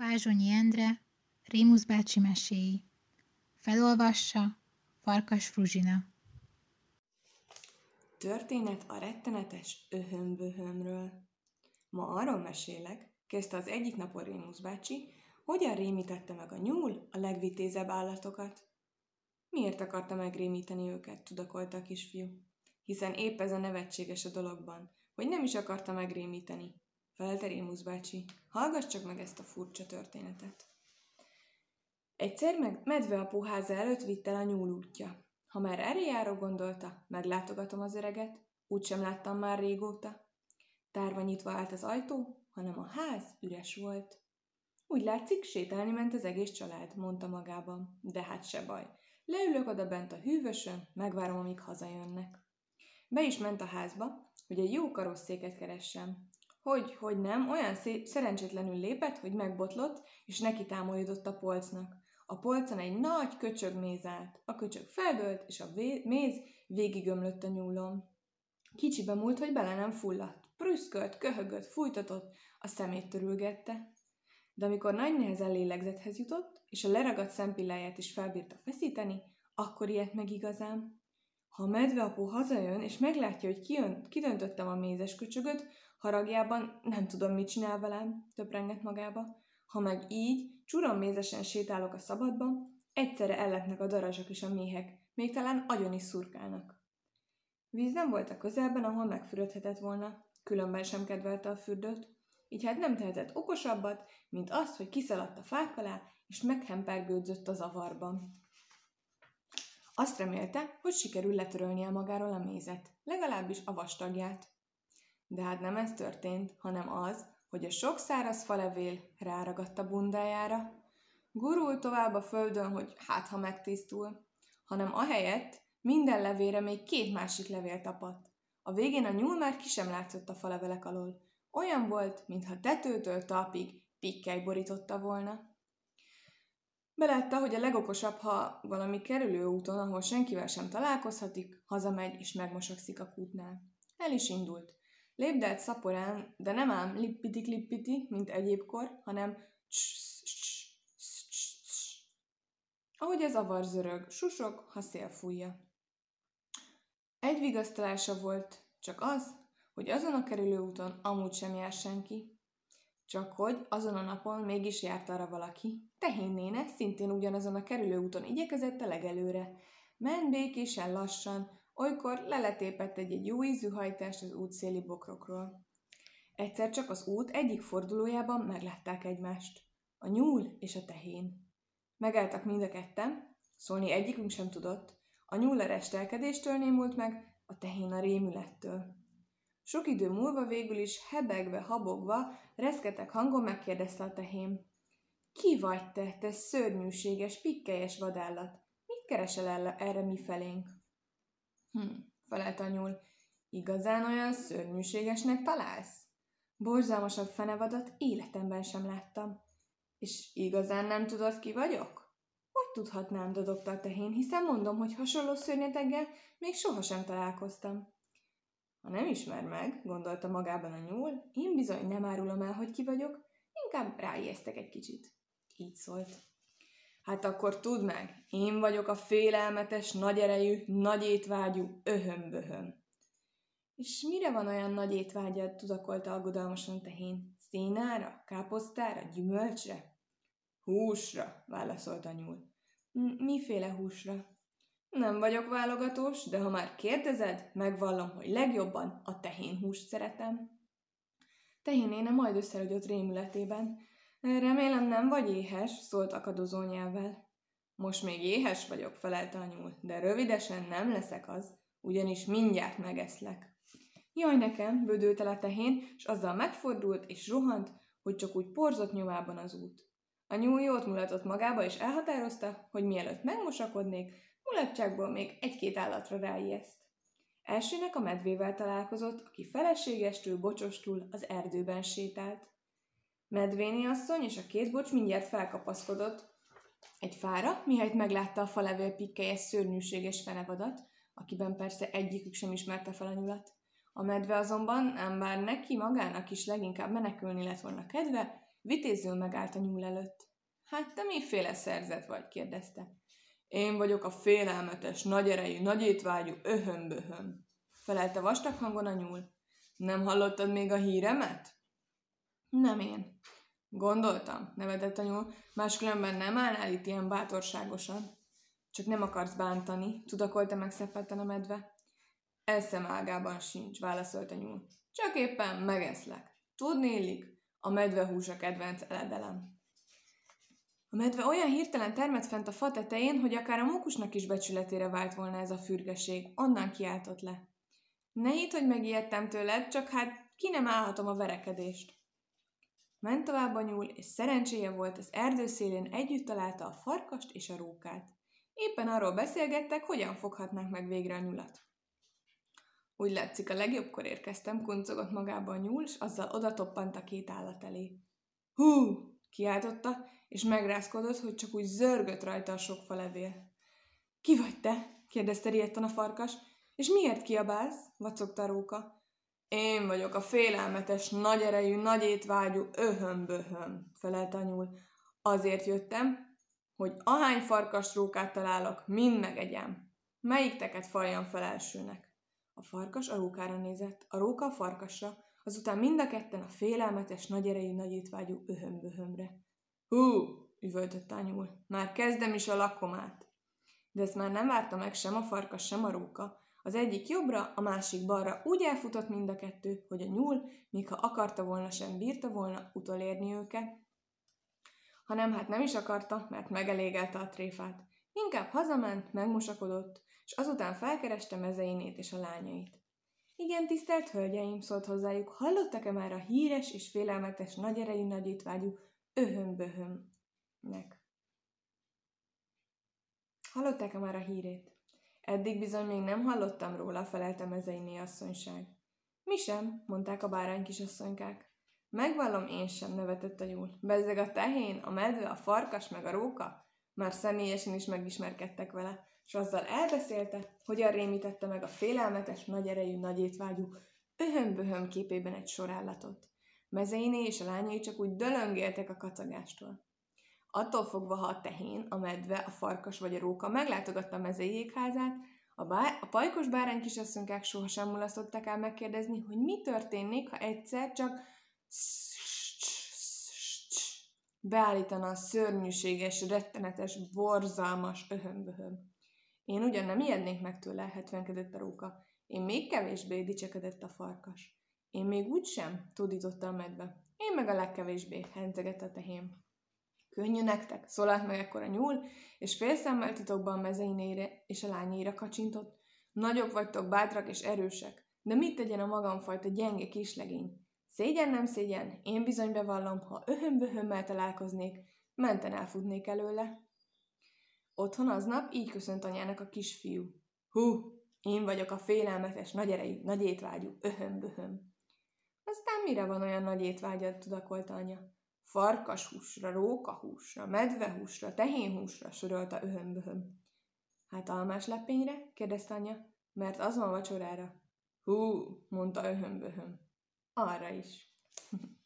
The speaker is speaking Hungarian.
Vázsonyi Endre, Rémusz bácsi meséi. Felolvassa Farkas Fruzsina. Történet a rettenetes öhömböhömről. Ma arról mesélek, kezdte az egyik napon Rémusz bácsi, hogyan rémítette meg a nyúl a legvitézebb állatokat. Miért akarta megrémíteni őket, tudakolta a kisfiú. Hiszen épp ez a nevetséges a dologban, hogy nem is akarta megrémíteni, felelte Rémusz bácsi. Hallgass csak meg ezt a furcsa történetet. Egyszer meg medve a háza előtt vitt el a nyúl útja. Ha már erre járó gondolta, meglátogatom az öreget, úgysem láttam már régóta. Tárva nyitva állt az ajtó, hanem a ház üres volt. Úgy látszik, sétálni ment az egész család, mondta magában, de hát se baj. Leülök oda bent a hűvösön, megvárom, amíg hazajönnek. Be is ment a házba, hogy egy jó karosszéket keressem. Hogy, hogy nem, olyan szé- szerencsétlenül lépett, hogy megbotlott, és neki támolyodott a polcnak. A polcon egy nagy köcsög méz állt. A köcsög feldőlt, és a vé- méz végigömlött a nyúlom. Kicsibe múlt, hogy bele nem fulladt. Prüszkölt, köhögött, fújtatott, a szemét törülgette. De amikor nagy nehezen lélegzethez jutott, és a leragadt szempilláját is felbírta feszíteni, akkor ilyet meg igazán. Ha a medveapó hazajön, és meglátja, hogy kijön, kidöntöttem a mézes köcsögöt, haragjában nem tudom, mit csinál velem, töprengett magába. Ha meg így, mézesen sétálok a szabadban, egyszerre ellepnek a darazsak és a méhek, még talán agyon is szurkálnak. Víz nem volt a közelben, ahol megfürödhetett volna, különben sem kedvelte a fürdőt, így hát nem tehetett okosabbat, mint azt, hogy kiszaladt a fák alá, és meghempergődzött az avarban. Azt remélte, hogy sikerül letörölnie magáról a mézet, legalábbis a vastagját. De hát nem ez történt, hanem az, hogy a sok száraz falevél ráragadt a bundájára. Gurul tovább a földön, hogy hát ha megtisztul, hanem ahelyett minden levére még két másik levél tapadt. A végén a nyúl már ki sem látszott a falevelek alól. Olyan volt, mintha tetőtől talpig pikkely borította volna. Belátta, hogy a legokosabb, ha valami kerülő úton, ahol senkivel sem találkozhatik, hazamegy és megmosakszik a kútnál. El is indult. Lépdelt szaporán, de nem ám lippiti-klippiti, mint egyébkor, hanem ahogy ez avar zörög, susok, ha szél fújja. Egy vigasztalása volt, csak az, hogy azon a kerülő úton amúgy sem jár senki. Csak hogy azon a napon mégis járt arra valaki. Tehén néne szintén ugyanazon a kerülő úton igyekezett a legelőre. Ment békésen lassan, olykor leletépett egy-egy jó ízű hajtást az útszéli bokrokról. Egyszer csak az út egyik fordulójában meglátták egymást. A nyúl és a tehén. Megálltak mind a ketten, szólni egyikünk sem tudott. A nyúl a restelkedéstől némult meg, a tehén a rémülettől. Sok idő múlva végül is hebegve, habogva, reszketek hangon megkérdezte a tehém. Ki vagy te, te szörnyűséges, pikkelyes vadállat? Mit keresel el erre mi felénk? Hm, felelt a nyúl. Igazán olyan szörnyűségesnek találsz? Borzalmasabb fenevadat életemben sem láttam. És igazán nem tudod, ki vagyok? Hogy tudhatnám, dodogta a tehén, hiszen mondom, hogy hasonló szörnyeteggel még sohasem találkoztam. Ha nem ismer meg, gondolta magában a nyúl, én bizony nem árulom el, hogy ki vagyok, inkább ráijesztek egy kicsit. Így szólt. Hát akkor tudd meg, én vagyok a félelmetes, nagy erejű, nagy étvágyú, öhömböhöm. És mire van olyan nagy étvágyad, tudakolta aggodalmasan tehén? Szénára, káposztára, gyümölcsre? Húsra, válaszolt a nyúl. Miféle húsra? Nem vagyok válogatós, de ha már kérdezed, megvallom, hogy legjobban a tehénhúst szeretem. Tehénéne majd összerögyött rémületében. Remélem nem vagy éhes, szólt akadozó nyelvvel. Most még éhes vagyok, felelte a nyúl, de rövidesen nem leszek az, ugyanis mindjárt megeszlek. Jaj nekem, bődült el a tehén, és azzal megfordult és rohant, hogy csak úgy porzott nyomában az út. A nyúl jót mulatott magába, és elhatározta, hogy mielőtt megmosakodnék, mulatságból még egy-két állatra ráijeszt. Elsőnek a medvével találkozott, aki feleségestül, bocsostul az erdőben sétált. Medvéni asszony és a két bocs mindjárt felkapaszkodott egy fára, mihelyt meglátta a falevél pikkelyes szörnyűséges fenevadat, akiben persze egyikük sem ismerte fel a nyulat. A medve azonban, ám bár neki magának is leginkább menekülni lett volna kedve, Vitézül megállt a nyúl előtt. Hát te miféle szerzet vagy? kérdezte. Én vagyok a félelmetes, nagyerejű, nagyétvágyú, öhömböhöm, felelte vastag hangon a nyúl. Nem hallottad még a híremet? Nem én. Gondoltam, nevetett a nyúl, máskülönben nem állnál itt ilyen bátorságosan. Csak nem akarsz bántani, tudakolta meg szeppetten a medve. Eszem ágában sincs, válaszolt a nyúl. Csak éppen megeszlek. Tudni illik, a medvehús a kedvenc eledelem. A medve olyan hirtelen termett fent a fa tetején, hogy akár a mókusnak is becsületére vált volna ez a fürgeség. Onnan kiáltott le. Ne hidd, hogy megijedtem tőled, csak hát ki nem állhatom a verekedést. Ment tovább a nyúl, és szerencséje volt, az erdő szélén együtt találta a farkast és a rókát. Éppen arról beszélgettek, hogyan foghatnák meg végre a nyulat. Úgy látszik, a legjobbkor érkeztem, kuncogott magába a nyúl, és azzal oda toppant a két állat elé. Hú! Kiáltotta, és megrázkodott, hogy csak úgy zörgött rajta a sok levél. Ki vagy te? kérdezte riedten a farkas. És miért kiabálsz? vacogta róka. Én vagyok a félelmetes, nagy erejű, nagy étvágyú, öhömböhöm, felelte a nyúl. Azért jöttem, hogy ahány farkas rókát találok, mind megegyem. Melyik teket faljam fel elsőnek? A farkas a rókára nézett, a róka a farkasra, azután mind a ketten a félelmetes, nagy erejű, nagy étvágyú öhömböhömre. Hú, üvöltött a nyúl, már kezdem is a lakomát. De ezt már nem várta meg sem a farkas, sem a róka. Az egyik jobbra, a másik balra úgy elfutott mind a kettő, hogy a nyúl, még ha akarta volna, sem bírta volna utolérni őket, hanem hát nem is akarta, mert megelégelte a tréfát. Inkább hazament, megmosakodott, és azután felkereste mezeinét és a lányait. Igen, tisztelt hölgyeim, szólt hozzájuk, hallottak-e már a híres és félelmetes nagyerejű nagyítvágyú öhömböhömnek? Hallották-e már a hírét? Eddig bizony még nem hallottam róla, felelte mezeiné asszonyság. Mi sem, mondták a bárány kisasszonykák. Megvallom én sem, nevetett a nyúl. Bezzeg a tehén, a medve, a farkas meg a róka. Már személyesen is megismerkedtek vele, és azzal elbeszélte, hogyan rémítette meg a félelmetes, nagy erejű, nagy étvágyú, öhömböhöm képében egy sorállatot. Mezeiné és a lányai csak úgy dölöngéltek a kacagástól. Attól fogva, ha a tehén, a medve, a farkas vagy a róka meglátogatta a mezei házát, a, bá- a pajkos bárány kisasszonyák sohasem mulasztották el megkérdezni, hogy mi történnék, ha egyszer csak beállítana a szörnyűséges, rettenetes, borzalmas öhömböhöm. Én ugyan nem ijednék meg tőle, hetvenkedett a róka. Én még kevésbé dicsekedett a farkas. Én még úgy sem, tudította a medve. Én meg a legkevésbé, hencegett a tehém. Könnyű nektek, szólalt meg ekkor a nyúl, és félszemmel titokban a mezeinére és a lányéra kacsintott. Nagyok vagytok, bátrak és erősek, de mit tegyen a magamfajta gyenge kislegény? Szégyen nem szégyen, én bizony bevallom, ha öhömböhömmel találkoznék, menten elfutnék előle. Otthon aznap így köszönt anyának a kisfiú. Hú, én vagyok a félelmetes, nagy erejű, nagy étvágyú, öhömböhöm. Aztán mire van olyan nagy étvágyad, tudakolta anya? Farkashúsra, rókahúsra, medvehúsra, tehénhúsra, sorolta öhömböhöm. Hát almás lepényre? kérdezte anya, mert az van vacsorára. Hú, mondta öhömböhöm. Arra is.